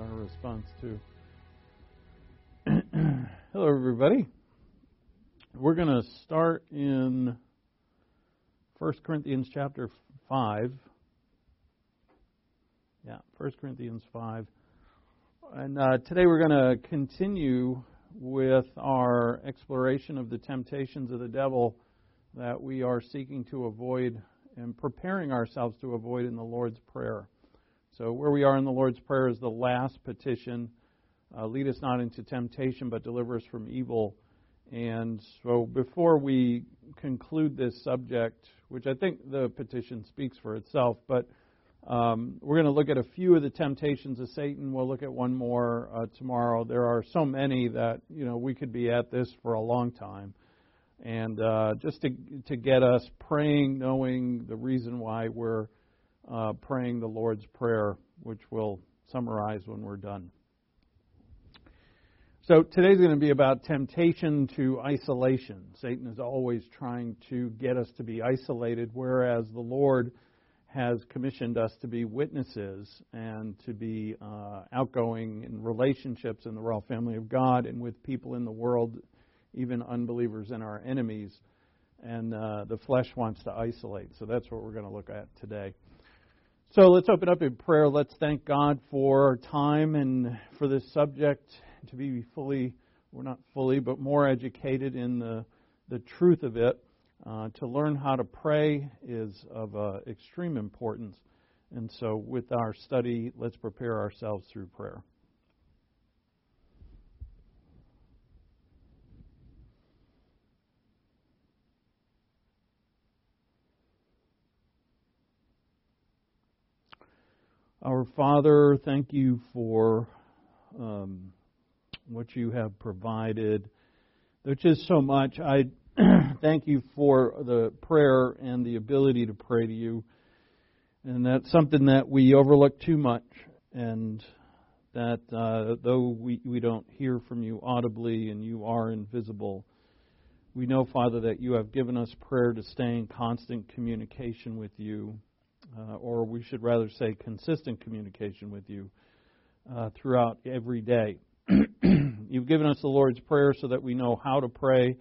our response to. Hello, everybody. We're going to start in 1 Corinthians chapter 5. Yeah, 1 Corinthians 5. And uh, today we're going to continue with our exploration of the temptations of the devil that we are seeking to avoid and preparing ourselves to avoid in the Lord's Prayer. So, where we are in the Lord's Prayer is the last petition uh, lead us not into temptation, but deliver us from evil. And so, before we conclude this subject, which I think the petition speaks for itself, but um, we're going to look at a few of the temptations of Satan. We'll look at one more uh, tomorrow. There are so many that you know we could be at this for a long time, and uh, just to to get us praying, knowing the reason why we're uh, praying the Lord's Prayer, which we'll summarize when we're done. So today's going to be about temptation to isolation. Satan is always trying to get us to be isolated, whereas the Lord has commissioned us to be witnesses and to be uh, outgoing in relationships in the royal family of God and with people in the world, even unbelievers and our enemies. And uh, the flesh wants to isolate. So that's what we're going to look at today. So let's open up in prayer. Let's thank God for our time and for this subject to be fully, we're not fully, but more educated in the, the truth of it. Uh, to learn how to pray is of uh, extreme importance. And so, with our study, let's prepare ourselves through prayer. Our Father, thank you for um, what you have provided, There's just so much. I thank you for the prayer and the ability to pray to you. And that's something that we overlook too much. And that uh, though we, we don't hear from you audibly and you are invisible, we know, Father, that you have given us prayer to stay in constant communication with you uh, or we should rather say consistent communication with you uh, throughout every day. You've given us the Lord's Prayer so that we know how to pray,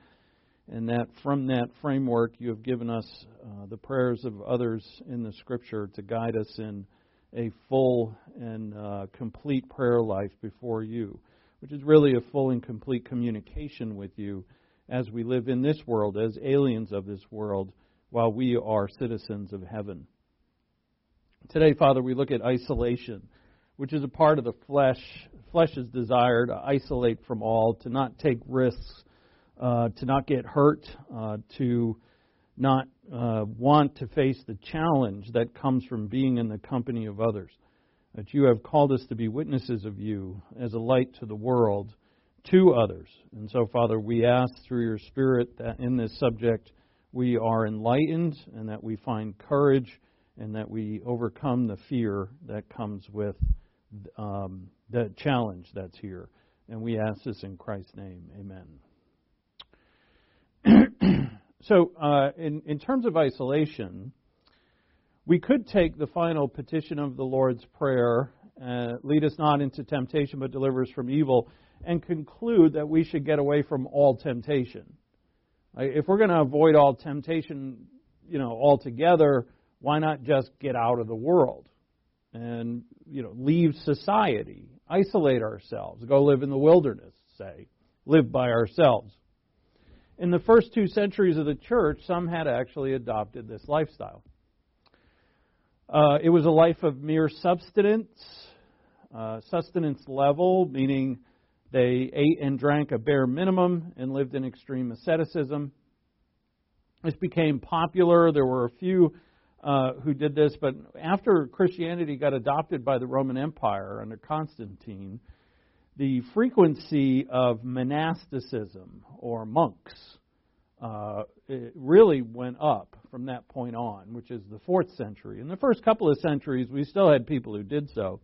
and that from that framework, you have given us uh, the prayers of others in the Scripture to guide us in a full and uh, complete prayer life before you, which is really a full and complete communication with you as we live in this world, as aliens of this world, while we are citizens of heaven. Today, Father, we look at isolation, which is a part of the flesh, flesh's desire to isolate from all, to not take risks, uh, to not get hurt, uh, to not uh, want to face the challenge that comes from being in the company of others. That you have called us to be witnesses of you as a light to the world, to others. And so, Father, we ask through your Spirit that in this subject we are enlightened and that we find courage and that we overcome the fear that comes with um, the challenge that's here. And we ask this in Christ's name. Amen. so, uh, in, in terms of isolation, we could take the final petition of the Lord's Prayer, uh, lead us not into temptation, but deliver us from evil, and conclude that we should get away from all temptation. If we're going to avoid all temptation, you know, altogether, why not just get out of the world and you know leave society, isolate ourselves, go live in the wilderness, say, live by ourselves? In the first two centuries of the church, some had actually adopted this lifestyle. Uh, it was a life of mere subsistence, uh, sustenance level, meaning they ate and drank a bare minimum and lived in extreme asceticism. This became popular. There were a few uh, who did this, but after Christianity got adopted by the Roman Empire under Constantine, the frequency of monasticism or monks uh, really went up from that point on, which is the fourth century. In the first couple of centuries, we still had people who did so.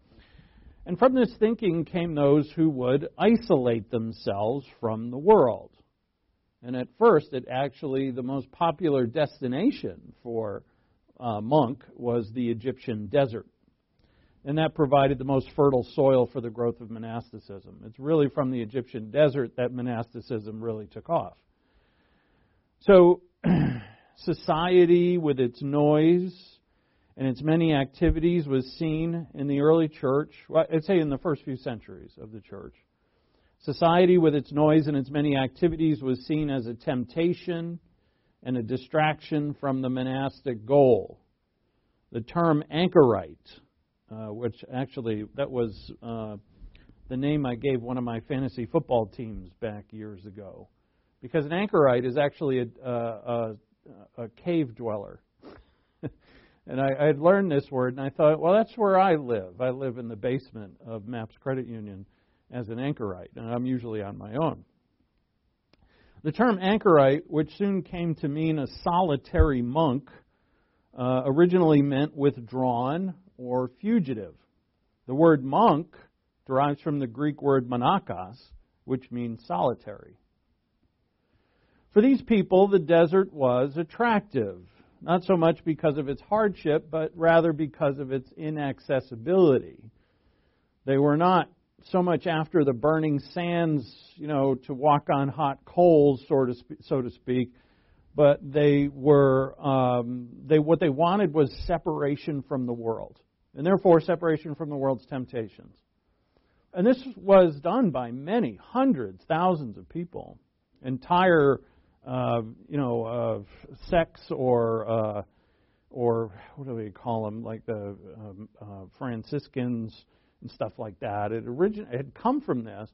And from this thinking came those who would isolate themselves from the world. And at first, it actually the most popular destination for uh, monk was the Egyptian desert. and that provided the most fertile soil for the growth of monasticism. It's really from the Egyptian desert that monasticism really took off. So, society with its noise and its many activities was seen in the early church, well, I'd say in the first few centuries of the church. Society with its noise and its many activities was seen as a temptation and a distraction from the monastic goal. The term anchorite, uh, which actually that was uh, the name I gave one of my fantasy football teams back years ago, because an anchorite is actually a, a, a cave dweller. and I, I had learned this word, and I thought, well, that's where I live. I live in the basement of Maps Credit Union as an anchorite, and I'm usually on my own. The term anchorite, which soon came to mean a solitary monk, uh, originally meant withdrawn or fugitive. The word monk derives from the Greek word monachos, which means solitary. For these people, the desert was attractive, not so much because of its hardship, but rather because of its inaccessibility. They were not so much after the burning sands, you know, to walk on hot coals, so to, spe- so to speak, but they were um, they what they wanted was separation from the world, and therefore separation from the world's temptations. And this was done by many hundreds, thousands of people. Entire, uh, you know, uh, sects or uh, or what do we call them, like the um, uh, Franciscans and stuff like that. It, origin- it had come from this.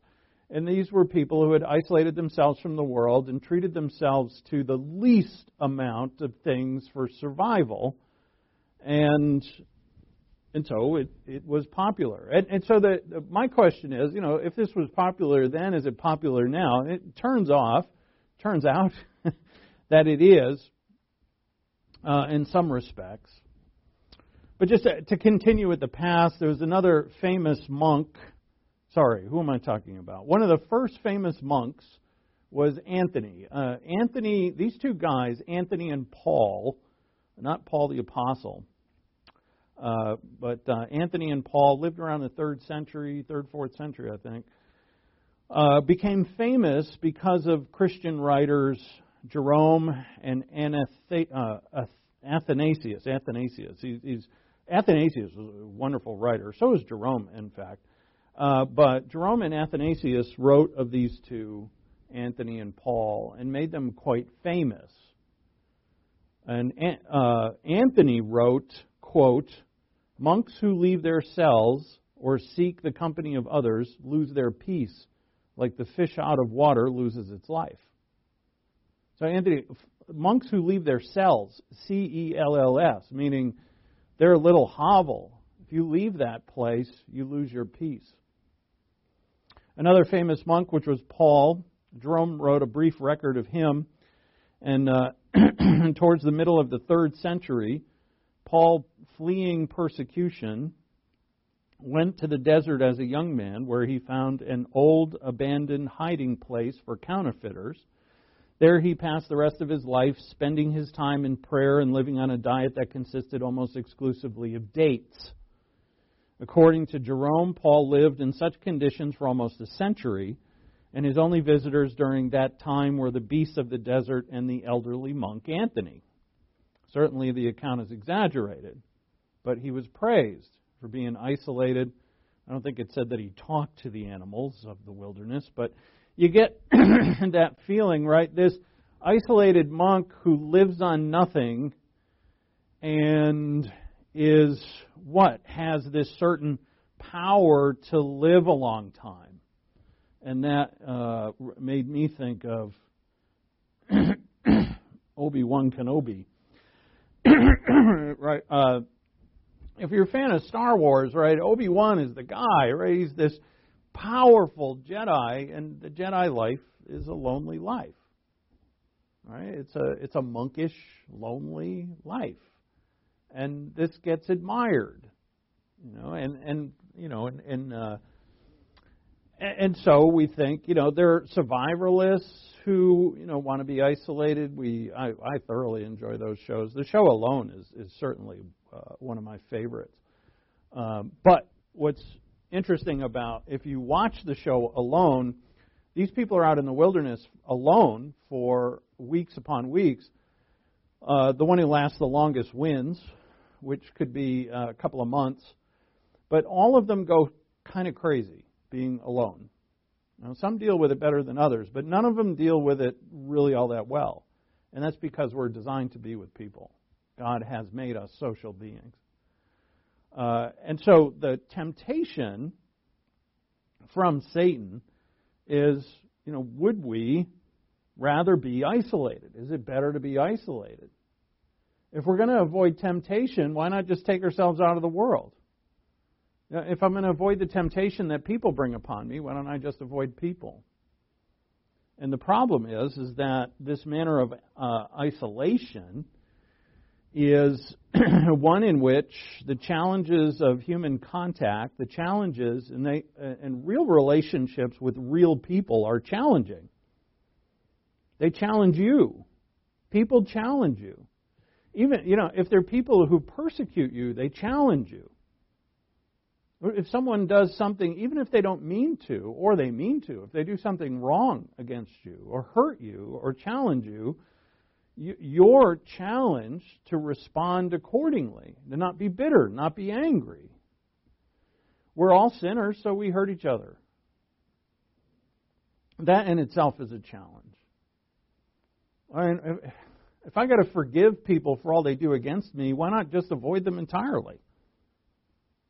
And these were people who had isolated themselves from the world and treated themselves to the least amount of things for survival. And and so it, it was popular. And, and so the, the, my question is, you know, if this was popular then, is it popular now? It turns off, turns out that it is uh, in some respects. But just to, to continue with the past, there was another famous monk. Sorry, who am I talking about? One of the first famous monks was Anthony. Uh, Anthony, these two guys, Anthony and Paul, not Paul the Apostle, uh, but uh, Anthony and Paul lived around the third century, third, fourth century, I think, uh, became famous because of Christian writers Jerome and uh, Athanasius. Athanasius. He, he's Athanasius was a wonderful writer. So is Jerome, in fact. Uh, but Jerome and Athanasius wrote of these two, Anthony and Paul, and made them quite famous. And uh, Anthony wrote, quote, Monks who leave their cells or seek the company of others lose their peace, like the fish out of water loses its life. So, Anthony, monks who leave their cells, C E L L S, meaning their little hovel. If you leave that place, you lose your peace. Another famous monk, which was Paul, Jerome wrote a brief record of him. And uh, towards the middle of the third century, Paul, fleeing persecution, went to the desert as a young man where he found an old abandoned hiding place for counterfeiters there he passed the rest of his life spending his time in prayer and living on a diet that consisted almost exclusively of dates. According to Jerome, Paul lived in such conditions for almost a century, and his only visitors during that time were the beasts of the desert and the elderly monk Anthony. Certainly the account is exaggerated, but he was praised for being isolated. I don't think it said that he talked to the animals of the wilderness, but you get that feeling, right? This isolated monk who lives on nothing and is what? Has this certain power to live a long time. And that uh, made me think of Obi Wan Kenobi. right? Uh, if you're a fan of Star Wars, right, Obi Wan is the guy, right? He's this powerful Jedi, and the Jedi life is a lonely life. Right? It's a it's a monkish, lonely life, and this gets admired. You know, and and you know, and and uh, and so we think, you know, there are survivalists who you know want to be isolated. We I, I thoroughly enjoy those shows. The show alone is is certainly uh, one of my favorites. Um, but what's interesting about if you watch the show alone, these people are out in the wilderness alone for weeks upon weeks. Uh, the one who lasts the longest wins, which could be uh, a couple of months. But all of them go kind of crazy being alone. Now, some deal with it better than others, but none of them deal with it really all that well. And that's because we're designed to be with people. God has made us social beings. Uh, and so the temptation from Satan is, you know, would we rather be isolated? Is it better to be isolated? If we're going to avoid temptation, why not just take ourselves out of the world? If I'm going to avoid the temptation that people bring upon me, why don't I just avoid people? And the problem is, is that this manner of uh, isolation is one in which the challenges of human contact, the challenges and, uh, real relationships with real people are challenging. They challenge you. People challenge you. Even, you know, if they're people who persecute you, they challenge you. If someone does something, even if they don't mean to, or they mean to, if they do something wrong against you, or hurt you, or challenge you, you're challenged to respond accordingly, to not be bitter, not be angry. We're all sinners, so we hurt each other. That in itself is a challenge. I mean, if I got to forgive people for all they do against me, why not just avoid them entirely?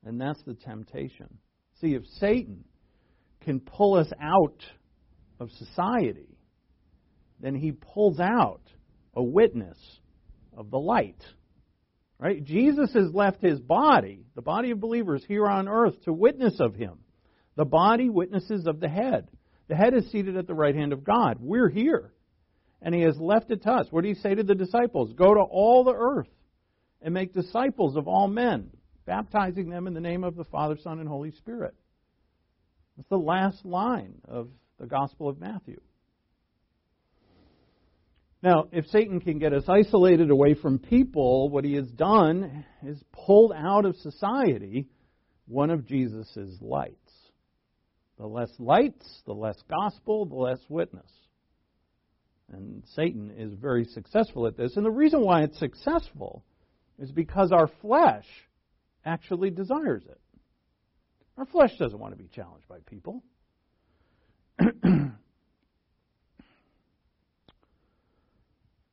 And that's the temptation. See, if Satan can pull us out of society, then he pulls out a witness of the light. Right? Jesus has left his body, the body of believers here on earth, to witness of him. The body witnesses of the head. The head is seated at the right hand of God. We're here. And he has left it to us. What did he say to the disciples? Go to all the earth and make disciples of all men, baptizing them in the name of the Father, Son, and Holy Spirit. That's the last line of the Gospel of Matthew. Now, if Satan can get us isolated away from people, what he has done is pulled out of society one of Jesus' lights. The less lights, the less gospel, the less witness. And Satan is very successful at this. And the reason why it's successful is because our flesh actually desires it. Our flesh doesn't want to be challenged by people.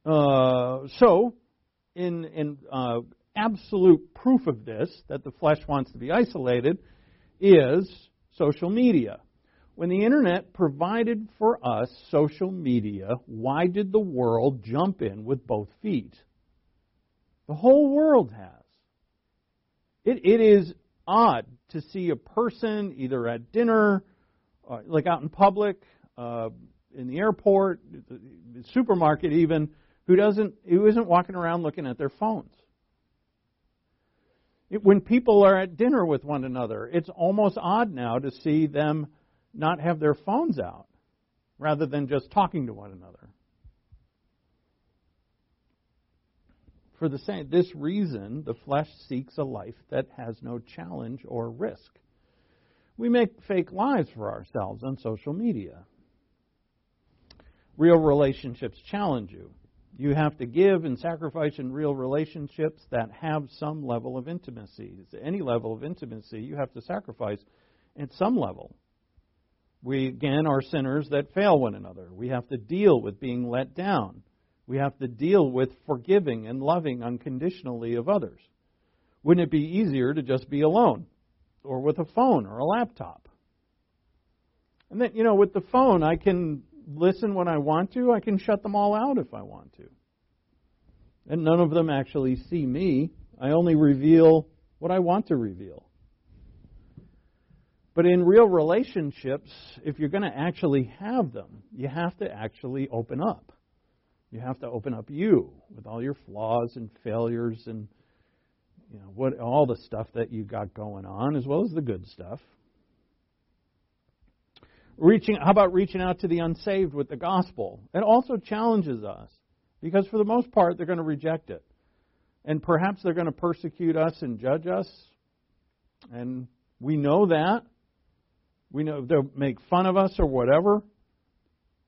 Uh, so, in, in uh, absolute proof of this, that the flesh wants to be isolated, is social media. When the internet provided for us social media, why did the world jump in with both feet? The whole world has. It, it is odd to see a person either at dinner, uh, like out in public, uh, in the airport, the supermarket even, who doesn't who isn't walking around looking at their phones. It, when people are at dinner with one another, it's almost odd now to see them not have their phones out rather than just talking to one another. For the same this reason, the flesh seeks a life that has no challenge or risk. We make fake lives for ourselves on social media. Real relationships challenge you. You have to give and sacrifice in real relationships that have some level of intimacy. Any level of intimacy, you have to sacrifice at some level. We, again, are sinners that fail one another. We have to deal with being let down. We have to deal with forgiving and loving unconditionally of others. Wouldn't it be easier to just be alone or with a phone or a laptop? And then, you know, with the phone, I can listen when I want to, I can shut them all out if I want to. And none of them actually see me. I only reveal what I want to reveal. But in real relationships, if you're going to actually have them, you have to actually open up. You have to open up you with all your flaws and failures and you know what all the stuff that you got going on as well as the good stuff. Reaching, how about reaching out to the unsaved with the gospel? It also challenges us because, for the most part, they're going to reject it. And perhaps they're going to persecute us and judge us. And we know that. We know they'll make fun of us or whatever.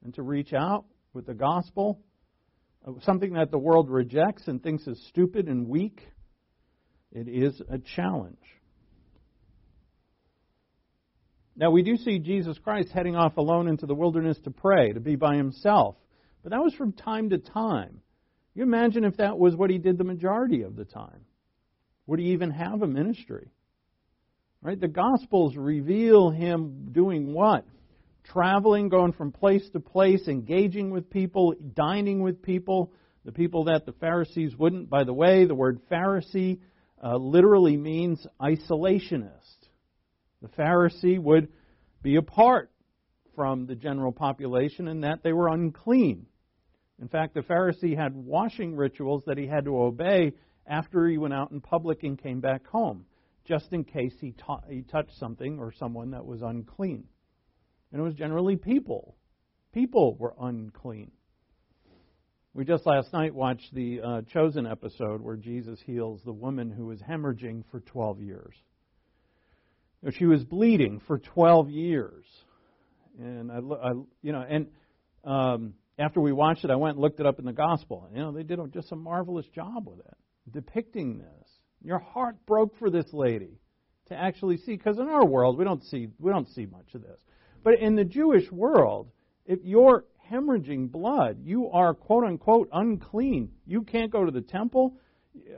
And to reach out with the gospel, uh, something that the world rejects and thinks is stupid and weak, it is a challenge. Now, we do see Jesus Christ heading off alone into the wilderness to pray, to be by himself. But that was from time to time. You imagine if that was what he did the majority of the time. Would he even have a ministry? Right? The Gospels reveal him doing what? Traveling, going from place to place, engaging with people, dining with people, the people that the Pharisees wouldn't. By the way, the word Pharisee uh, literally means isolationist. The Pharisee would be apart from the general population in that they were unclean. In fact, the Pharisee had washing rituals that he had to obey after he went out in public and came back home, just in case he, ta- he touched something or someone that was unclean. And it was generally people. People were unclean. We just last night watched the uh, Chosen episode where Jesus heals the woman who was hemorrhaging for 12 years. She was bleeding for 12 years. And I, I you know, and um, after we watched it, I went and looked it up in the gospel. You know, they did just a marvelous job with it, depicting this. Your heart broke for this lady to actually see, because in our world we don't see we don't see much of this. But in the Jewish world, if you're hemorrhaging blood, you are quote unquote unclean. You can't go to the temple.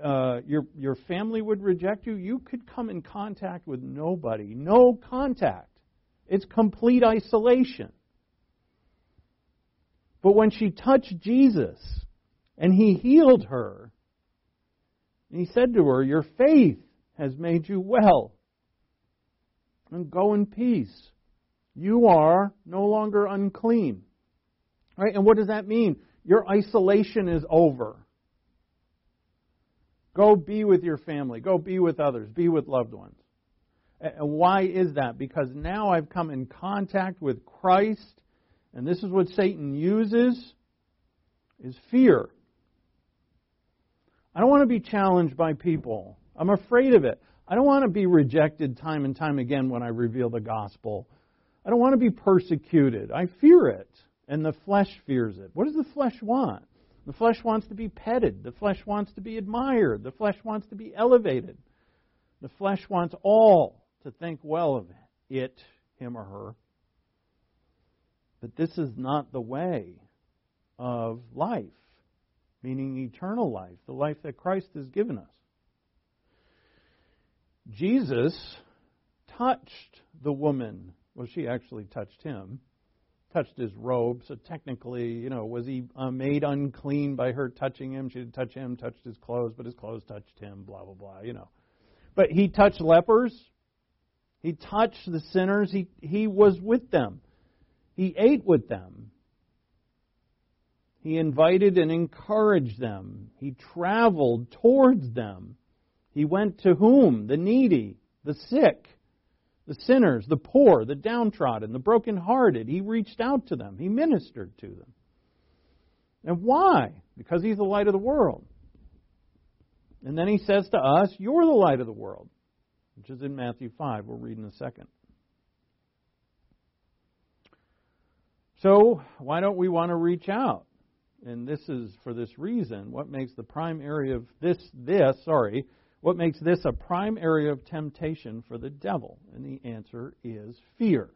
Uh, your your family would reject you. You could come in contact with nobody. No contact. It's complete isolation. But when she touched Jesus and he healed her, and he said to her, Your faith has made you well. And go in peace. You are no longer unclean. Right? And what does that mean? Your isolation is over. Go be with your family. Go be with others. Be with loved ones. And why is that? Because now I've come in contact with Christ, and this is what Satan uses is fear. I don't want to be challenged by people. I'm afraid of it. I don't want to be rejected time and time again when I reveal the gospel. I don't want to be persecuted. I fear it, and the flesh fears it. What does the flesh want? The flesh wants to be petted. The flesh wants to be admired. The flesh wants to be elevated. The flesh wants all to think well of it, him or her. But this is not the way of life, meaning eternal life, the life that Christ has given us. Jesus touched the woman. Well, she actually touched him, touched his robe. So technically, you know, was he uh, made unclean by her touching him? She didn't touch him, touched his clothes, but his clothes touched him, blah, blah, blah, you know. But he touched lepers. He touched the sinners. He, he was with them. He ate with them. He invited and encouraged them. He traveled towards them. He went to whom? The needy, the sick, the sinners, the poor, the downtrodden, the brokenhearted. He reached out to them. He ministered to them. And why? Because he's the light of the world. And then he says to us, You're the light of the world which is in Matthew 5. We'll read in a second. So, why don't we want to reach out? And this is for this reason. What makes the prime area of this, this, sorry, what makes this a prime area of temptation for the devil? And the answer is fear.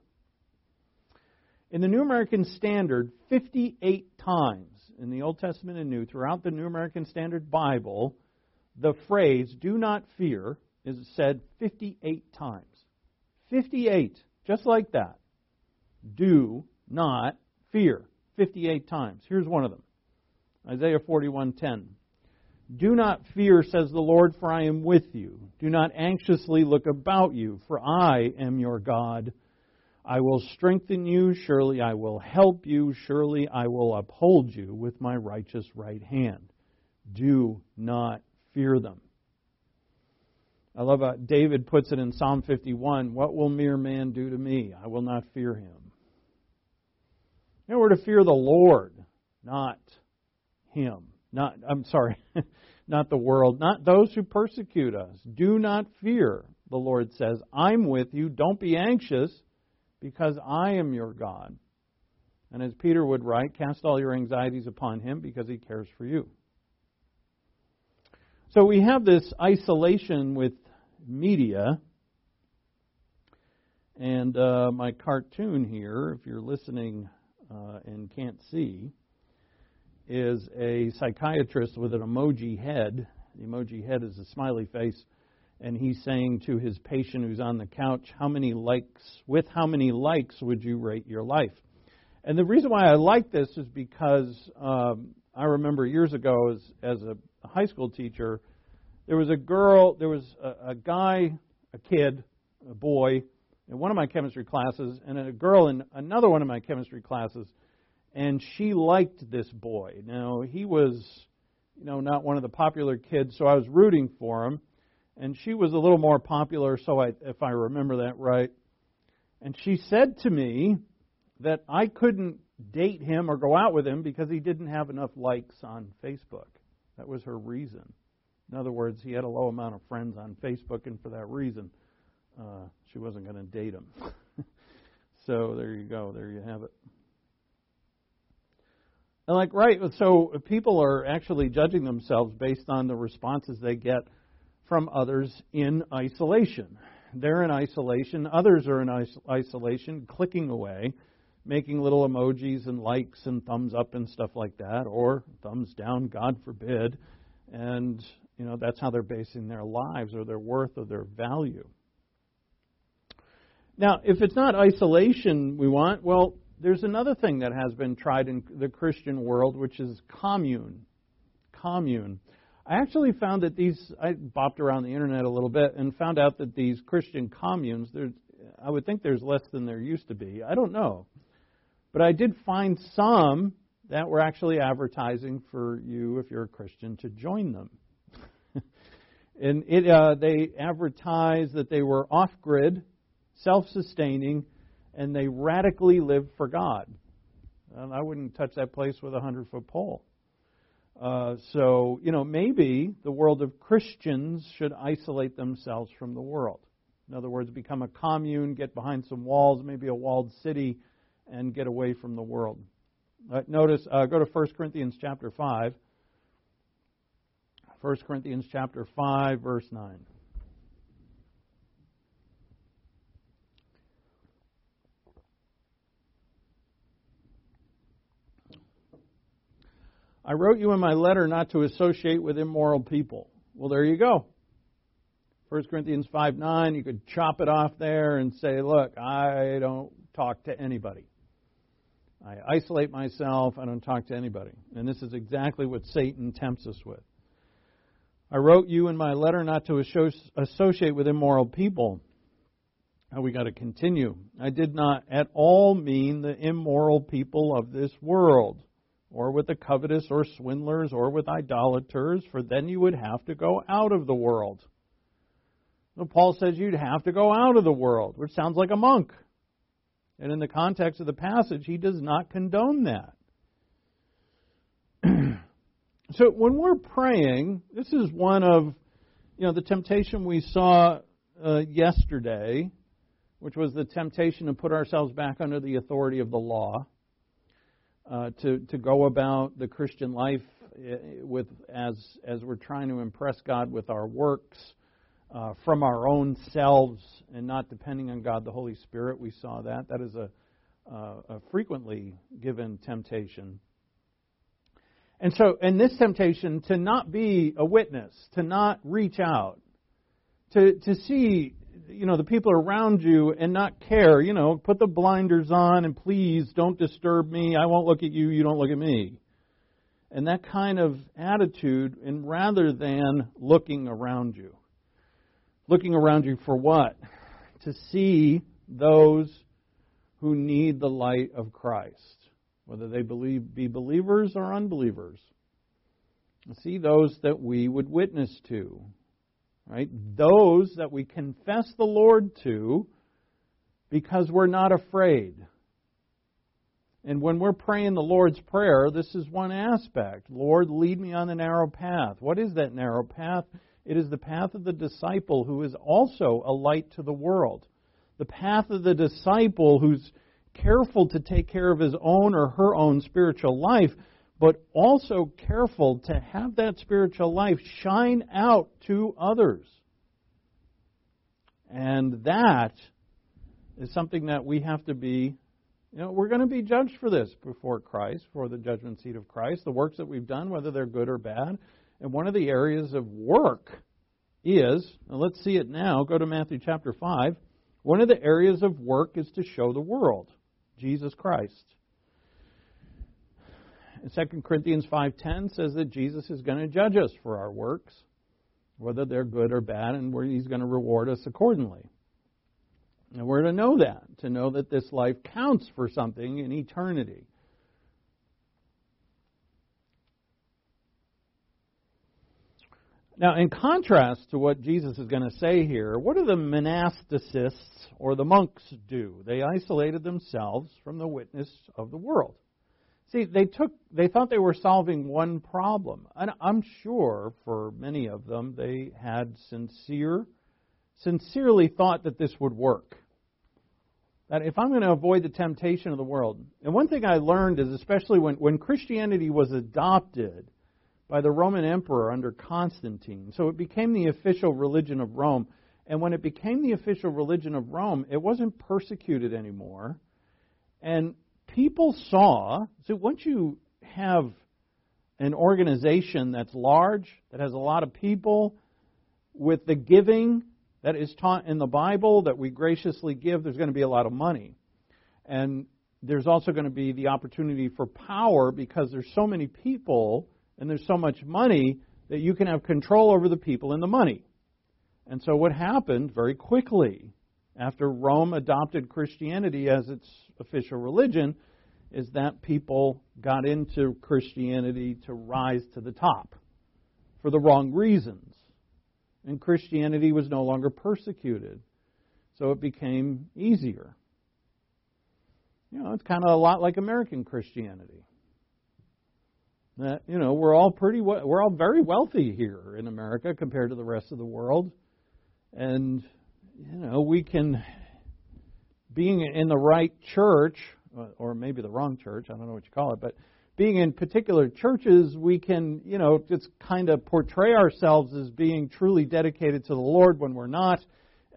In the New American Standard, 58 times in the Old Testament and New, throughout the New American Standard Bible, the phrase, do not fear, is said 58 times. 58, just like that. Do not fear. 58 times. Here's one of them. Isaiah 41:10. Do not fear, says the Lord, for I am with you. Do not anxiously look about you, for I am your God. I will strengthen you, surely I will help you, surely I will uphold you with my righteous right hand. Do not fear them. I love how David puts it in Psalm 51 What will mere man do to me? I will not fear him. You know, we're to fear the Lord, not him. Not, I'm sorry, not the world, not those who persecute us. Do not fear. the Lord says, I'm with you. Don't be anxious because I am your God. And as Peter would write, cast all your anxieties upon him because he cares for you. So we have this isolation with media. And uh, my cartoon here, if you're listening uh, and can't see, is a psychiatrist with an emoji head. The emoji head is a smiley face and he's saying to his patient who's on the couch, How many likes, with how many likes would you rate your life? And the reason why I like this is because um, I remember years ago as, as a high school teacher, there was a girl, there was a, a guy, a kid, a boy in one of my chemistry classes, and a girl in another one of my chemistry classes, and she liked this boy. Now, he was, you know, not one of the popular kids, so I was rooting for him and she was a little more popular, so I, if I remember that right. And she said to me that I couldn't date him or go out with him because he didn't have enough likes on Facebook. That was her reason. In other words, he had a low amount of friends on Facebook, and for that reason, uh, she wasn't going to date him. so there you go. There you have it. And like, right, so people are actually judging themselves based on the responses they get from others in isolation. They're in isolation, others are in isolation, clicking away, making little emojis and likes and thumbs up and stuff like that, or thumbs down, God forbid. And, you know, that's how they're basing their lives or their worth or their value. Now, if it's not isolation we want, well, there's another thing that has been tried in the Christian world, which is commune. Commune. I actually found that these, I bopped around the internet a little bit and found out that these Christian communes, I would think there's less than there used to be. I don't know. But I did find some that were actually advertising for you, if you're a Christian, to join them. and it, uh, they advertised that they were off grid, self sustaining, and they radically lived for God. And I wouldn't touch that place with a 100 foot pole. Uh, so, you know, maybe the world of Christians should isolate themselves from the world. In other words, become a commune, get behind some walls, maybe a walled city, and get away from the world. Uh, notice, uh, go to 1 Corinthians chapter 5. 1 Corinthians chapter 5, verse 9. I wrote you in my letter not to associate with immoral people. Well, there you go. 1 Corinthians 5 9, you could chop it off there and say, look, I don't talk to anybody. I isolate myself. I don't talk to anybody. And this is exactly what Satan tempts us with. I wrote you in my letter not to associate with immoral people. Now we got to continue. I did not at all mean the immoral people of this world or with the covetous or swindlers or with idolaters, for then you would have to go out of the world. Paul says you'd have to go out of the world, which sounds like a monk. And in the context of the passage, he does not condone that. so when we're praying, this is one of you know the temptation we saw uh, yesterday, which was the temptation to put ourselves back under the authority of the law uh, to to go about the Christian life uh, with as as we're trying to impress God with our works uh, from our own selves and not depending on God the Holy Spirit. We saw that that is a, uh, a frequently given temptation. And so, in this temptation to not be a witness, to not reach out, to to see you know the people around you and not care you know put the blinders on and please don't disturb me. I won't look at you. You don't look at me. And that kind of attitude and rather than looking around you. Looking around you for what? To see those who need the light of christ whether they believe be believers or unbelievers. See those that we would witness to Right? Those that we confess the Lord to because we're not afraid. And when we're praying the Lord's Prayer, this is one aspect. Lord, lead me on the narrow path. What is that narrow path? It is the path of the disciple who is also a light to the world. The path of the disciple who's careful to take care of his own or her own spiritual life, but also careful to have that spiritual life shine out to others. And that is something that we have to be, you know, we're going to be judged for this before Christ, for the judgment seat of Christ, the works that we've done, whether they're good or bad. And one of the areas of work is, and let's see it now, go to Matthew chapter 5. One of the areas of work is to show the world Jesus Christ. 2 Corinthians 5:10 says that Jesus is going to judge us for our works, whether they're good or bad, and he's going to reward us accordingly. And we're to know that, to know that this life counts for something in eternity. Now, in contrast to what Jesus is going to say here, what do the monasticists or the monks do? They isolated themselves from the witness of the world. See, they took they thought they were solving one problem. And I'm sure for many of them they had sincere sincerely thought that this would work. That if I'm going to avoid the temptation of the world. And one thing I learned is especially when, when Christianity was adopted by the Roman emperor under Constantine. So it became the official religion of Rome. And when it became the official religion of Rome, it wasn't persecuted anymore. And people saw, so once you have an organization that's large, that has a lot of people, with the giving that is taught in the Bible that we graciously give, there's going to be a lot of money. And there's also going to be the opportunity for power because there's so many people and there's so much money that you can have control over the people and the money. And so what happened very quickly after Rome adopted Christianity as its official religion is that people got into Christianity to rise to the top for the wrong reasons. And Christianity was no longer persecuted. So it became easier. You know, it's kind of a lot like American Christianity that you know we're all pretty we're all very wealthy here in America compared to the rest of the world, and you know we can being in the right church or maybe the wrong church I don't know what you call it, but being in particular churches we can you know just kind of portray ourselves as being truly dedicated to the Lord when we're not.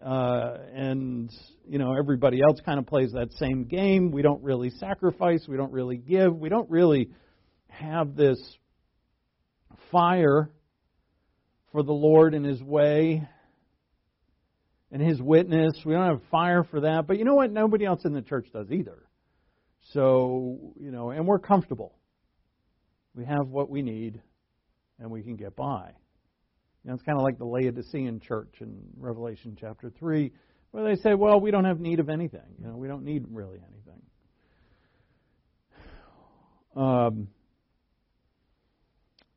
Uh, and you know everybody else kind of plays that same game. We don't really sacrifice. We don't really give. We don't really have this fire for the Lord and His way and His witness. We don't have fire for that. But you know what? Nobody else in the church does either. So, you know, and we're comfortable. We have what we need and we can get by. You know, it's kind of like the Laodicean church in Revelation chapter 3, where they say, well, we don't have need of anything. You know, we don't need really anything. Um,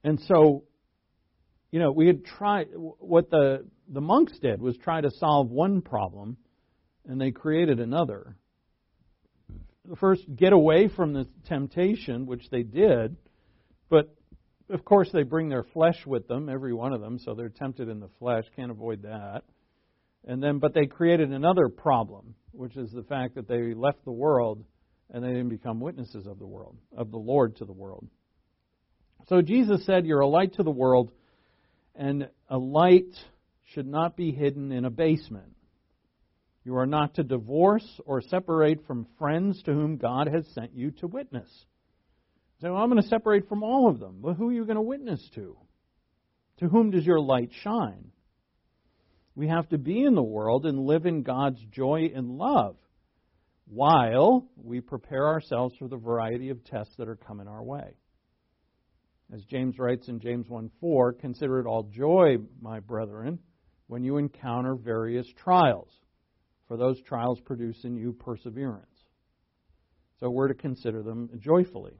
and so, you know, we had tried, what the, the monks did was try to solve one problem, and they created another. The First, get away from the temptation, which they did, but of course they bring their flesh with them, every one of them, so they're tempted in the flesh, can't avoid that. And then, but they created another problem, which is the fact that they left the world and they didn't become witnesses of the world, of the Lord to the world. So Jesus said, You're a light to the world, and a light should not be hidden in a basement. You are not to divorce or separate from friends to whom God has sent you to witness. So I'm going to separate from all of them. Well, who are you going to witness to? To whom does your light shine? We have to be in the world and live in God's joy and love while we prepare ourselves for the variety of tests that are coming our way. As James writes in James 1 4, consider it all joy, my brethren, when you encounter various trials, for those trials produce in you perseverance. So we're to consider them joyfully.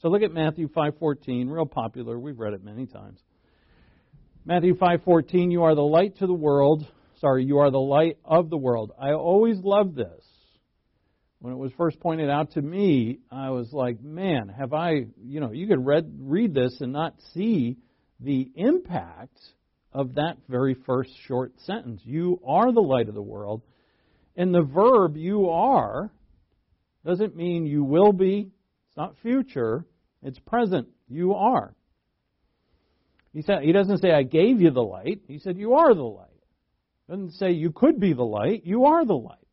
So look at Matthew 5:14, real popular. We've read it many times. Matthew 5:14, you are the light to the world. Sorry, you are the light of the world. I always love this when it was first pointed out to me, I was like, man, have I, you know, you could read, read this and not see the impact of that very first short sentence. You are the light of the world. And the verb you are doesn't mean you will be. It's not future. It's present. You are. He said he doesn't say I gave you the light. He said you are the light. Doesn't say you could be the light. You are the light.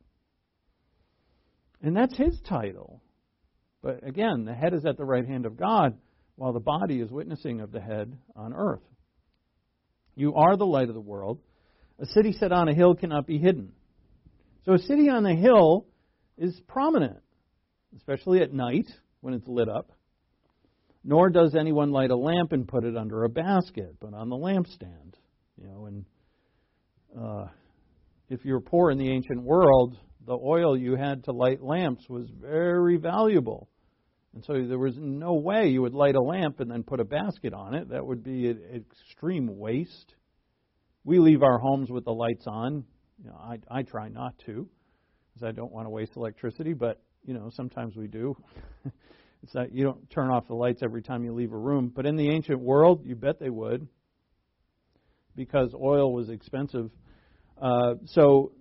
And that's his title. But again, the head is at the right hand of God, while the body is witnessing of the head on earth. You are the light of the world. A city set on a hill cannot be hidden. So a city on a hill is prominent, especially at night when it's lit up. Nor does anyone light a lamp and put it under a basket, but on the lampstand. You know, and uh, if you're poor in the ancient world, the oil you had to light lamps was very valuable. And so there was no way you would light a lamp and then put a basket on it. That would be an extreme waste. We leave our homes with the lights on. You know, I, I try not to, because I don't want to waste electricity. But you know, sometimes we do. it's not you don't turn off the lights every time you leave a room. But in the ancient world, you bet they would, because oil was expensive. Uh, so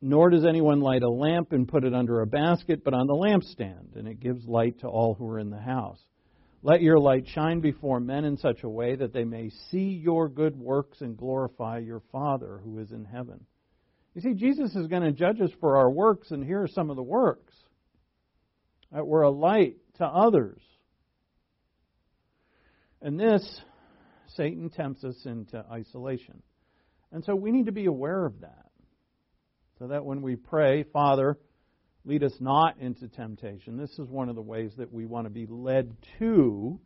nor does anyone light a lamp and put it under a basket, but on the lampstand, and it gives light to all who are in the house. Let your light shine before men in such a way that they may see your good works and glorify your Father who is in heaven. You see, Jesus is going to judge us for our works, and here are some of the works. That we're a light to others. And this, Satan tempts us into isolation. And so we need to be aware of that. So that when we pray, Father, lead us not into temptation, this is one of the ways that we want to be led to,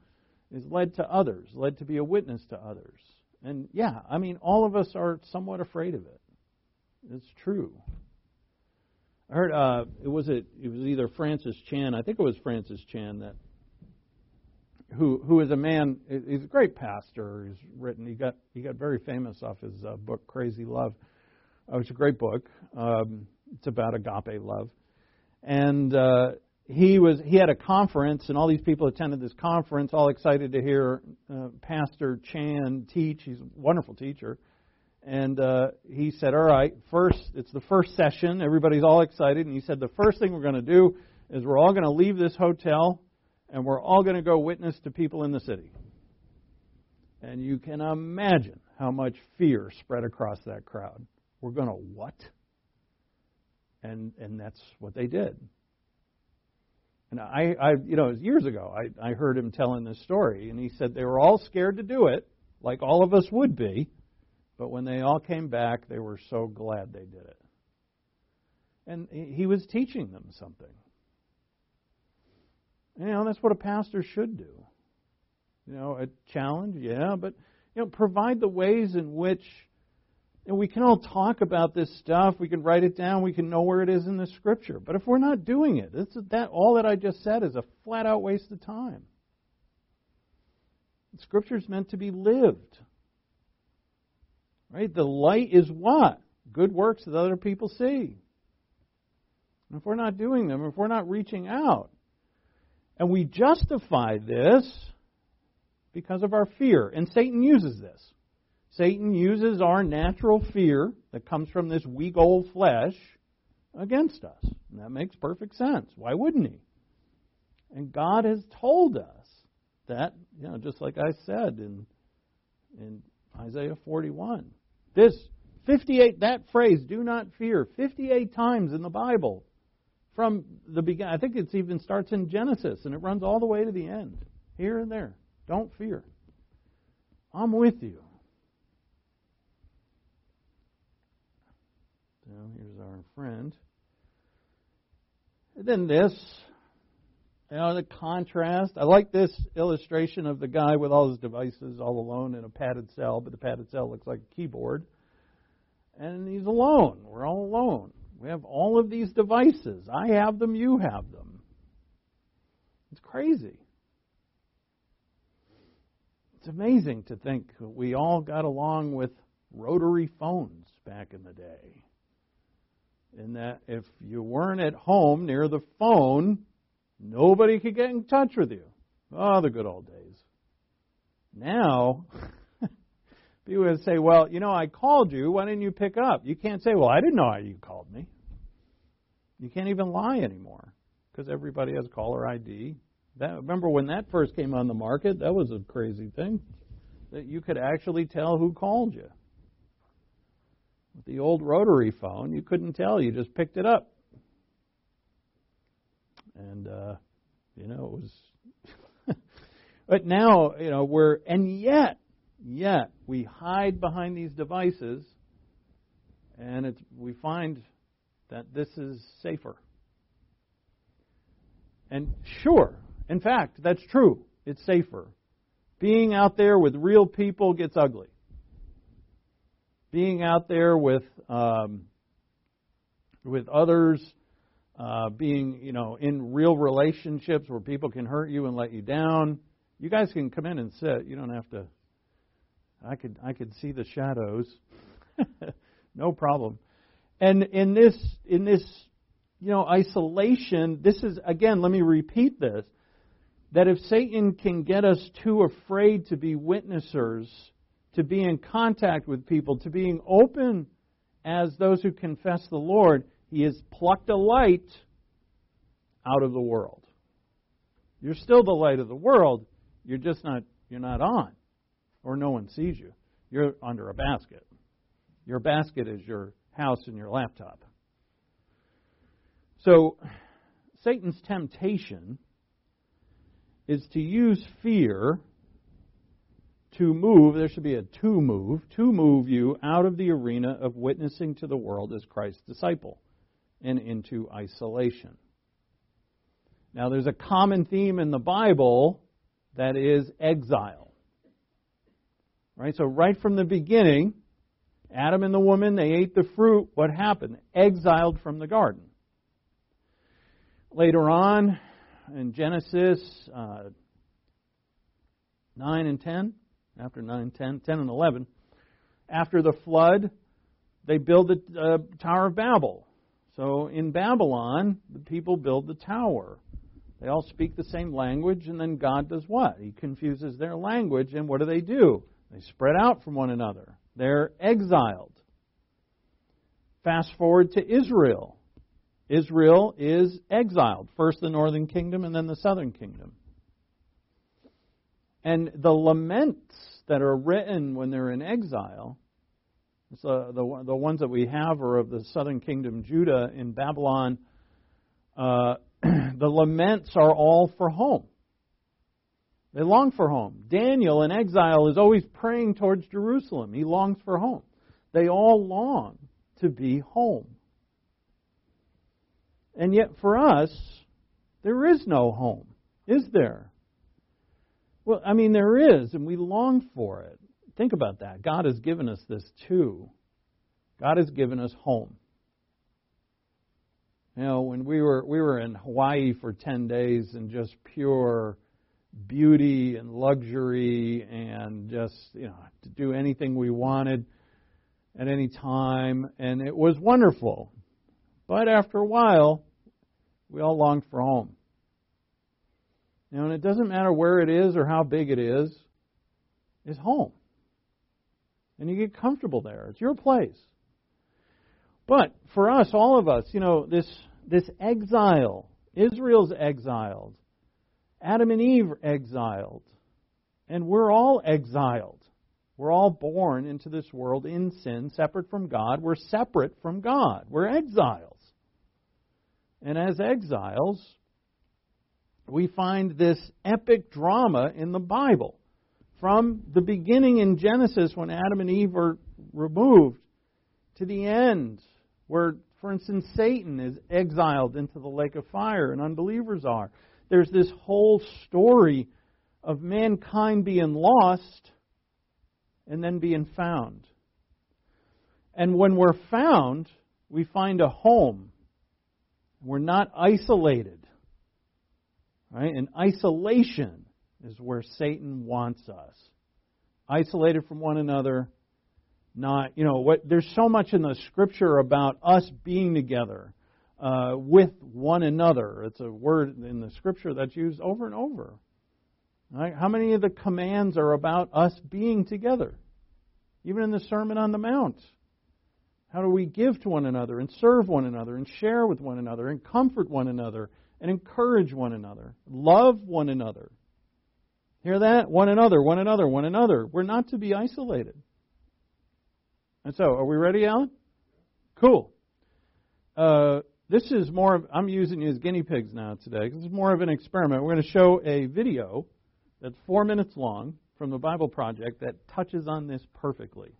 is led to others, led to be a witness to others. And yeah, I mean, all of us are somewhat afraid of it. It's true. I heard uh, it was it, it was either Francis Chan, I think it was Francis Chan that who who is a man. He's a great pastor. He's written. He got he got very famous off his uh, book Crazy Love. Oh, it's a great book. Um, it's about agape love, and uh, he was he had a conference, and all these people attended this conference, all excited to hear uh, Pastor Chan teach. He's a wonderful teacher, and uh, he said, "All right, first it's the first session. Everybody's all excited." And he said, "The first thing we're going to do is we're all going to leave this hotel, and we're all going to go witness to people in the city." And you can imagine how much fear spread across that crowd. We're going to what? And and that's what they did. And I, I you know, years ago, I, I heard him telling this story, and he said they were all scared to do it, like all of us would be, but when they all came back, they were so glad they did it. And he was teaching them something. You know, that's what a pastor should do. You know, a challenge, yeah, but you know, provide the ways in which and we can all talk about this stuff. We can write it down. We can know where it is in the Scripture. But if we're not doing it, that all that I just said is a flat out waste of time. Scripture is meant to be lived. Right? The light is what? Good works that other people see. And if we're not doing them, if we're not reaching out, and we justify this because of our fear, and Satan uses this. Satan uses our natural fear that comes from this weak old flesh against us. And that makes perfect sense. Why wouldn't he? And God has told us that, you know, just like I said in in Isaiah 41. This 58 that phrase do not fear 58 times in the Bible from the beginning. I think it even starts in Genesis and it runs all the way to the end. Here and there. Don't fear. I'm with you. Now, here's our friend. And then this, you know, the contrast. I like this illustration of the guy with all his devices all alone in a padded cell, but the padded cell looks like a keyboard. And he's alone. We're all alone. We have all of these devices. I have them, you have them. It's crazy. It's amazing to think we all got along with rotary phones back in the day in that if you weren't at home near the phone, nobody could get in touch with you. Oh, the good old days. Now, People would say, Well, you know, I called you. Why didn't you pick up? You can't say, Well, I didn't know you called me. You can't even lie anymore because everybody has caller ID. That, remember when that first came on the market? That was a crazy thing. That you could actually tell who called you. With the old rotary phone, you couldn't tell. You just picked it up. And, uh, you know, it was. but now, you know, we're. And yet, yet, we hide behind these devices, and it's, we find that this is safer. And sure, in fact, that's true. It's safer. Being out there with real people gets ugly. Being out there with um, with others, uh, being you know in real relationships where people can hurt you and let you down. You guys can come in and sit. You don't have to. I could I could see the shadows. no problem. And in this in this you know isolation, this is again, let me repeat this that if Satan can get us too afraid to be witnessers, to be in contact with people, to being open as those who confess the Lord, he has plucked a light out of the world. You're still the light of the world, you're just not you're not on or no one sees you. You're under a basket. Your basket is your house and your laptop. So Satan's temptation is to use fear to move, there should be a to move, to move you out of the arena of witnessing to the world as Christ's disciple and into isolation. Now, there's a common theme in the Bible that is exile. Right? So, right from the beginning, Adam and the woman, they ate the fruit. What happened? Exiled from the garden. Later on, in Genesis uh, 9 and 10, after 9, 10, 10 and 11, after the flood, they build the uh, Tower of Babel. So in Babylon, the people build the tower. They all speak the same language, and then God does what? He confuses their language, and what do they do? They spread out from one another. They're exiled. Fast forward to Israel. Israel is exiled. First the northern kingdom and then the southern kingdom. And the laments that are written when they're in exile, so the, the ones that we have are of the southern kingdom, Judah in Babylon. Uh, the laments are all for home. They long for home. Daniel in exile is always praying towards Jerusalem. He longs for home. They all long to be home. And yet, for us, there is no home, is there? Well, I mean, there is, and we long for it. Think about that. God has given us this too. God has given us home. You know, when we were we were in Hawaii for ten days and just pure beauty and luxury and just you know to do anything we wanted at any time, and it was wonderful. But after a while, we all longed for home. And it doesn't matter where it is or how big it is, it's home. And you get comfortable there. It's your place. But for us, all of us, you know, this this exile, Israel's exiled. Adam and Eve exiled. And we're all exiled. We're all born into this world in sin, separate from God. We're separate from God. We're exiles. And as exiles, we find this epic drama in the Bible. From the beginning in Genesis, when Adam and Eve are removed, to the end, where, for instance, Satan is exiled into the lake of fire and unbelievers are. There's this whole story of mankind being lost and then being found. And when we're found, we find a home. We're not isolated. Right? And isolation is where Satan wants us. Isolated from one another, not, you know, what there's so much in the scripture about us being together uh, with one another. It's a word in the scripture that's used over and over. Right? How many of the commands are about us being together? even in the Sermon on the Mount. How do we give to one another and serve one another and share with one another and comfort one another and encourage one another, love one another? Hear that? One another, one another, one another. We're not to be isolated. And so, are we ready, Alan? Cool. Uh, this is more of, I'm using you as guinea pigs now today. This is more of an experiment. We're going to show a video that's four minutes long from the Bible Project that touches on this perfectly.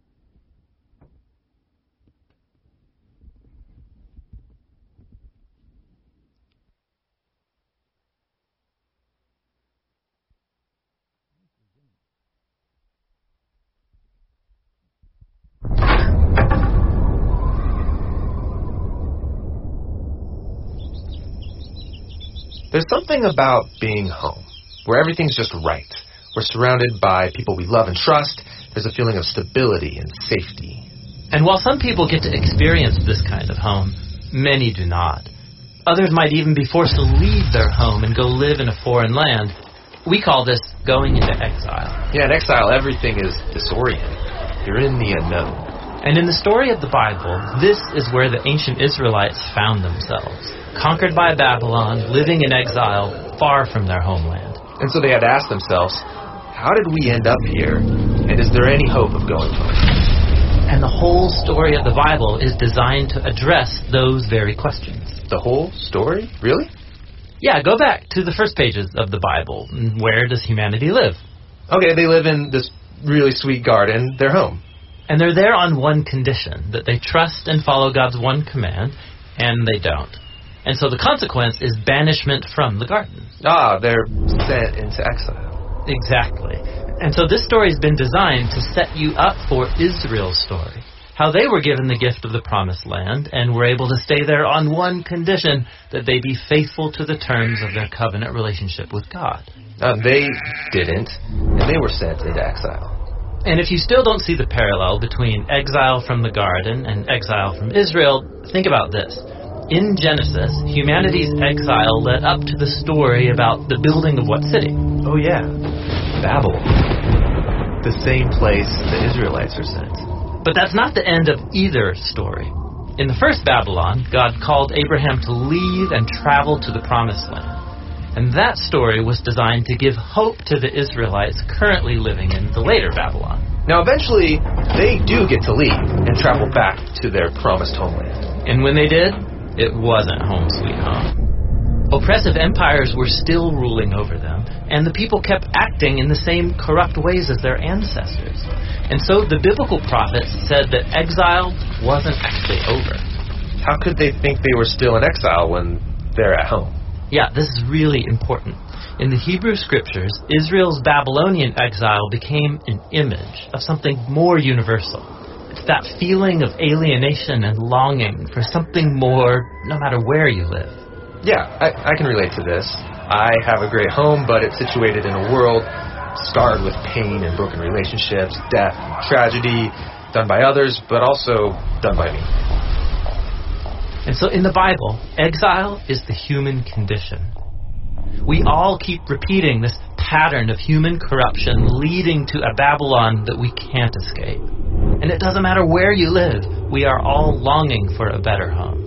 There's something about being home, where everything's just right. We're surrounded by people we love and trust. There's a feeling of stability and safety. And while some people get to experience this kind of home, many do not. Others might even be forced to leave their home and go live in a foreign land. We call this going into exile. Yeah, in exile, everything is disoriented. You're in the unknown. And in the story of the Bible, this is where the ancient Israelites found themselves conquered by Babylon, living in exile, far from their homeland. And so they had to ask themselves, how did we end up here? And is there any hope of going home? And the whole story of the Bible is designed to address those very questions. The whole story? Really? Yeah, go back to the first pages of the Bible. Where does humanity live? Okay, they live in this really sweet garden, their home. And they're there on one condition that they trust and follow God's one command, and they don't. And so the consequence is banishment from the garden. Ah, they're sent into exile. Exactly. And so this story has been designed to set you up for Israel's story. How they were given the gift of the promised land and were able to stay there on one condition that they be faithful to the terms of their covenant relationship with God. Uh, they didn't, and they were sent into exile. And if you still don't see the parallel between exile from the garden and exile from Israel, think about this. In Genesis, humanity's exile led up to the story about the building of what city? Oh, yeah. Babylon. The same place the Israelites are sent. But that's not the end of either story. In the first Babylon, God called Abraham to leave and travel to the promised land. And that story was designed to give hope to the Israelites currently living in the later Babylon. Now, eventually, they do get to leave and travel back to their promised homeland. And when they did, it wasn't home sweet home. Oppressive empires were still ruling over them, and the people kept acting in the same corrupt ways as their ancestors. And so the biblical prophets said that exile wasn't actually over. How could they think they were still in exile when they're at home? Yeah, this is really important. In the Hebrew scriptures, Israel's Babylonian exile became an image of something more universal It's that feeling of alienation and longing for something more no matter where you live. Yeah, I, I can relate to this. I have a great home, but it's situated in a world scarred with pain and broken relationships, death, tragedy, done by others, but also done by me. And so in the Bible, exile is the human condition. We all keep repeating this pattern of human corruption leading to a Babylon that we can't escape. And it doesn't matter where you live, we are all longing for a better home.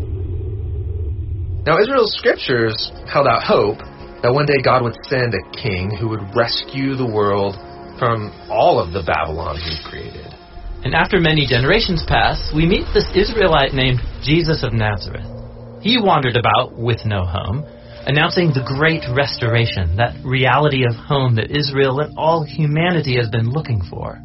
Now, Israel's scriptures held out hope that one day God would send a king who would rescue the world from all of the Babylon he created. And after many generations pass, we meet this Israelite named Jesus of Nazareth. He wandered about with no home, announcing the great restoration, that reality of home that Israel and all humanity has been looking for.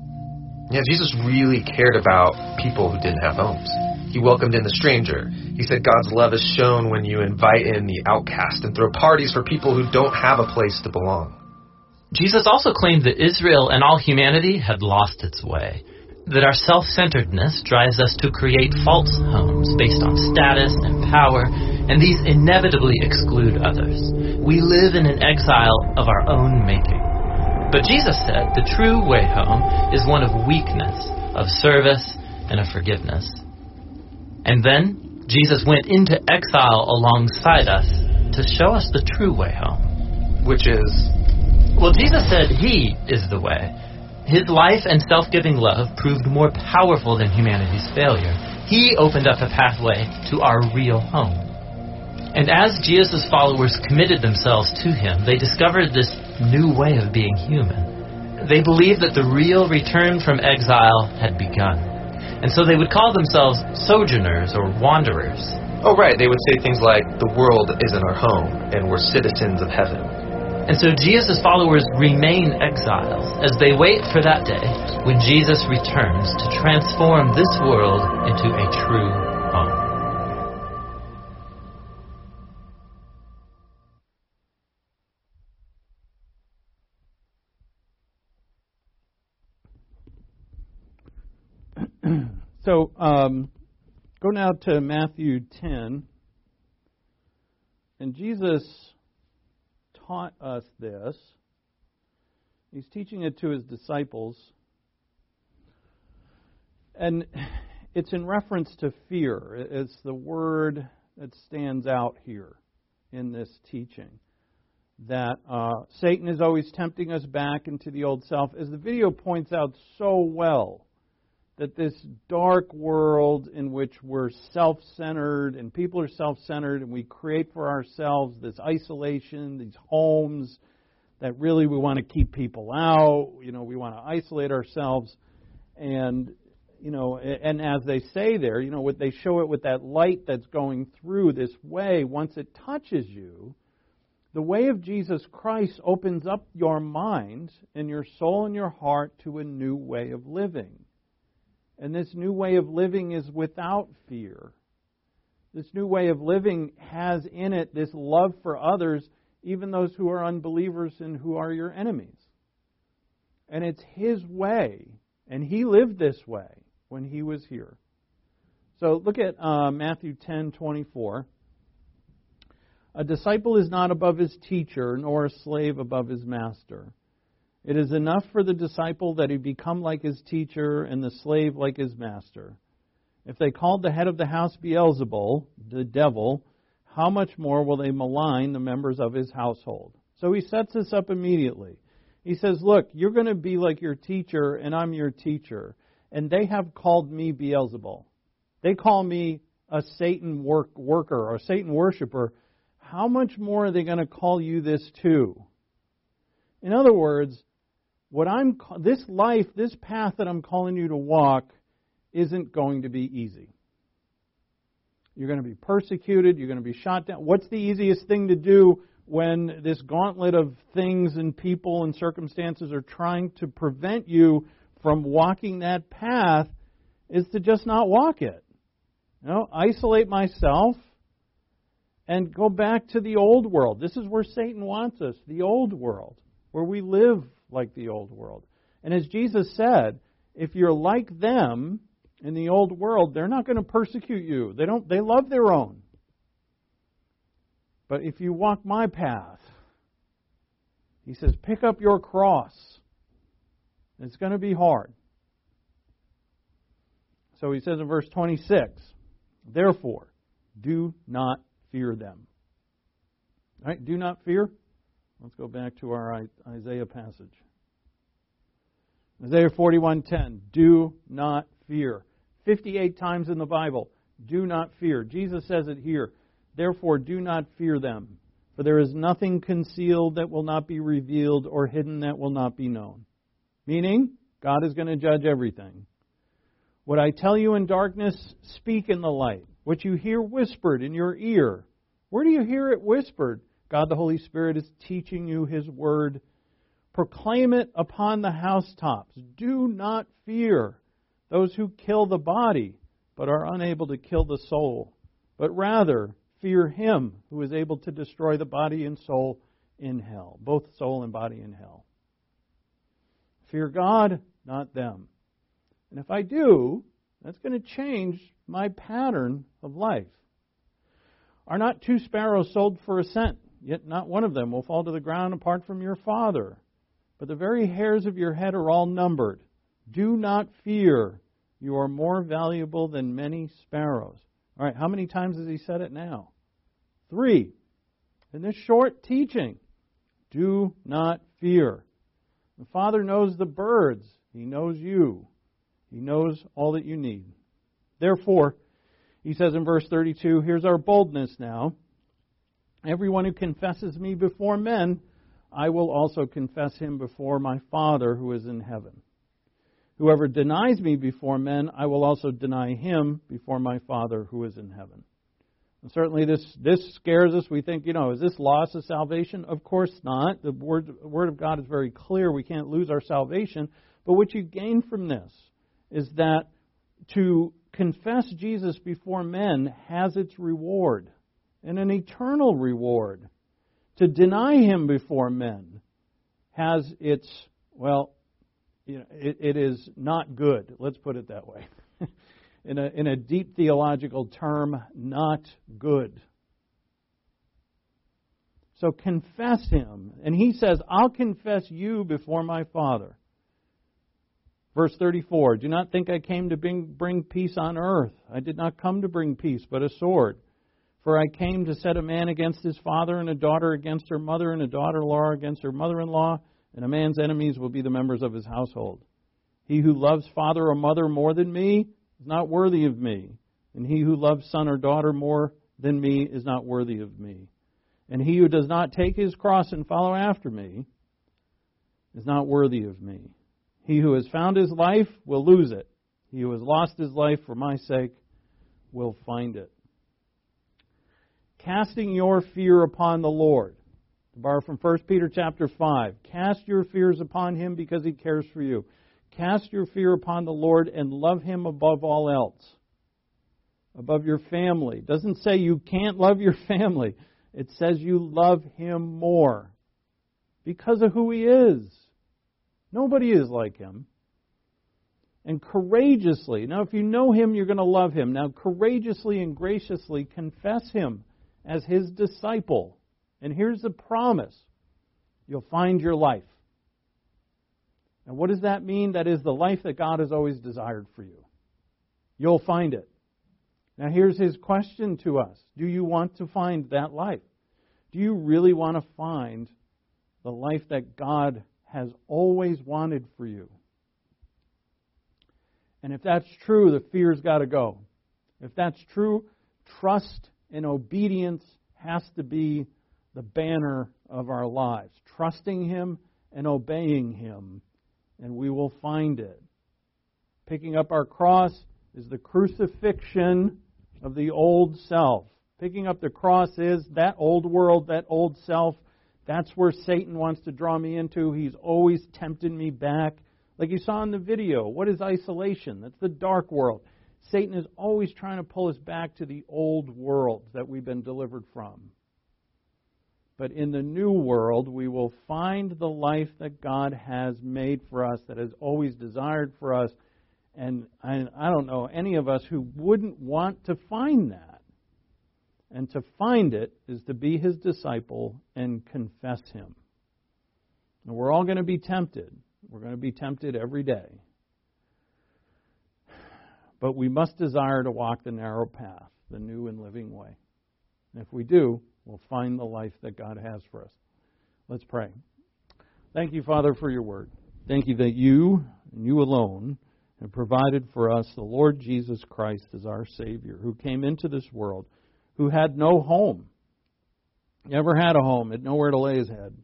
Yeah, Jesus really cared about people who didn't have homes. He welcomed in the stranger. He said God's love is shown when you invite in the outcast and throw parties for people who don't have a place to belong. Jesus also claimed that Israel and all humanity had lost its way, that our self centeredness drives us to create false homes based on status and power, and these inevitably exclude others. We live in an exile of our own making. But Jesus said the true way home is one of weakness, of service, and of forgiveness. And then Jesus went into exile alongside us to show us the true way home. Which is? Well, Jesus said He is the way. His life and self giving love proved more powerful than humanity's failure. He opened up a pathway to our real home. And as Jesus' followers committed themselves to him, they discovered this new way of being human. They believed that the real return from exile had begun. And so they would call themselves sojourners or wanderers. Oh, right. They would say things like, the world isn't our home, and we're citizens of heaven. And so Jesus' followers remain exiles as they wait for that day when Jesus returns to transform this world into a true home. so um, go now to Matthew 10. And Jesus taught us this. He's teaching it to his disciples. And it's in reference to fear. It's the word that stands out here in this teaching. That uh, Satan is always tempting us back into the old self. As the video points out so well, that this dark world in which we're self centered and people are self centered and we create for ourselves this isolation, these homes that really we want to keep people out, you know, we want to isolate ourselves. And, you know, and as they say there, you know, what they show it with that light that's going through this way, once it touches you, the way of Jesus Christ opens up your mind and your soul and your heart to a new way of living. And this new way of living is without fear. This new way of living has in it this love for others, even those who are unbelievers and who are your enemies. And it's His way, and He lived this way when He was here. So look at uh, Matthew 10:24. A disciple is not above his teacher, nor a slave above his master. It is enough for the disciple that he become like his teacher and the slave like his master. If they called the head of the house Beelzebul, the devil, how much more will they malign the members of his household? So he sets this up immediately. He says, Look, you're going to be like your teacher, and I'm your teacher. And they have called me Beelzebul. They call me a Satan work, worker or Satan worshiper. How much more are they going to call you this too? In other words, what I'm this life, this path that I'm calling you to walk isn't going to be easy. You're going to be persecuted, you're going to be shot down. What's the easiest thing to do when this gauntlet of things and people and circumstances are trying to prevent you from walking that path is to just not walk it. You know, isolate myself and go back to the old world. This is where Satan wants us, the old world, where we live like the old world. And as Jesus said, if you're like them in the old world, they're not going to persecute you. They don't they love their own. But if you walk my path, he says, pick up your cross. It's going to be hard. So he says in verse 26, therefore, do not fear them. Right? Do not fear. Let's go back to our Isaiah passage. Isaiah 41:10, do not fear. 58 times in the Bible, do not fear. Jesus says it here. Therefore do not fear them, for there is nothing concealed that will not be revealed or hidden that will not be known. Meaning, God is going to judge everything. What I tell you in darkness, speak in the light. What you hear whispered in your ear, where do you hear it whispered? God the Holy Spirit is teaching you His Word. Proclaim it upon the housetops. Do not fear those who kill the body, but are unable to kill the soul, but rather fear Him who is able to destroy the body and soul in hell, both soul and body in hell. Fear God, not them. And if I do, that's going to change my pattern of life. Are not two sparrows sold for a cent? Yet not one of them will fall to the ground apart from your Father. But the very hairs of your head are all numbered. Do not fear. You are more valuable than many sparrows. All right, how many times has he said it now? Three. In this short teaching, do not fear. The Father knows the birds. He knows you. He knows all that you need. Therefore, he says in verse 32, here's our boldness now. Everyone who confesses me before men, I will also confess him before my Father who is in heaven. Whoever denies me before men, I will also deny him before my Father who is in heaven. And certainly this, this scares us. We think, you know, is this loss of salvation? Of course not. The word, the word of God is very clear. We can't lose our salvation. But what you gain from this is that to confess Jesus before men has its reward, and an eternal reward. To deny him before men has its, well, you know, it, it is not good. Let's put it that way. in, a, in a deep theological term, not good. So confess him. And he says, I'll confess you before my Father. Verse 34 Do not think I came to bring, bring peace on earth. I did not come to bring peace, but a sword. For I came to set a man against his father, and a daughter against her mother, and a daughter in law against her mother in law, and a man's enemies will be the members of his household. He who loves father or mother more than me is not worthy of me, and he who loves son or daughter more than me is not worthy of me. And he who does not take his cross and follow after me is not worthy of me. He who has found his life will lose it. He who has lost his life for my sake will find it casting your fear upon the Lord. To borrow from 1 Peter chapter 5, cast your fears upon him because he cares for you. Cast your fear upon the Lord and love him above all else. Above your family. It doesn't say you can't love your family. It says you love him more because of who he is. Nobody is like him. And courageously, now if you know him, you're going to love him. Now, courageously and graciously confess him as his disciple. And here's the promise you'll find your life. And what does that mean? That is the life that God has always desired for you. You'll find it. Now, here's his question to us Do you want to find that life? Do you really want to find the life that God has always wanted for you? And if that's true, the fear's got to go. If that's true, trust and obedience has to be the banner of our lives. Trusting Him and obeying Him, and we will find it. Picking up our cross is the crucifixion of the old self. Picking up the cross is that old world, that old self. That's where Satan wants to draw me into. He's always tempting me back. Like you saw in the video, what is isolation? That's the dark world. Satan is always trying to pull us back to the old world that we've been delivered from. But in the new world, we will find the life that God has made for us, that has always desired for us. And I, I don't know any of us who wouldn't want to find that. And to find it is to be his disciple and confess him. And we're all going to be tempted. We're going to be tempted every day. But we must desire to walk the narrow path, the new and living way. And if we do, we'll find the life that God has for us. Let's pray. Thank you, Father, for your word. Thank you that you and you alone have provided for us the Lord Jesus Christ as our Savior, who came into this world, who had no home, never had a home, had nowhere to lay his head.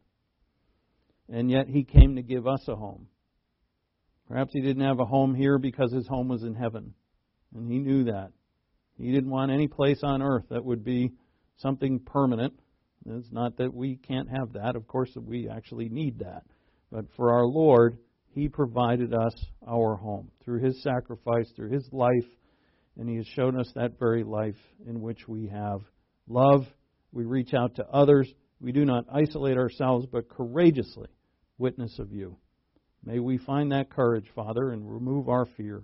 And yet he came to give us a home. Perhaps he didn't have a home here because his home was in heaven. And he knew that. He didn't want any place on earth that would be something permanent. It's not that we can't have that. Of course, we actually need that. But for our Lord, He provided us our home through His sacrifice, through His life, and He has shown us that very life in which we have love. We reach out to others. We do not isolate ourselves, but courageously witness of you. May we find that courage, Father, and remove our fear.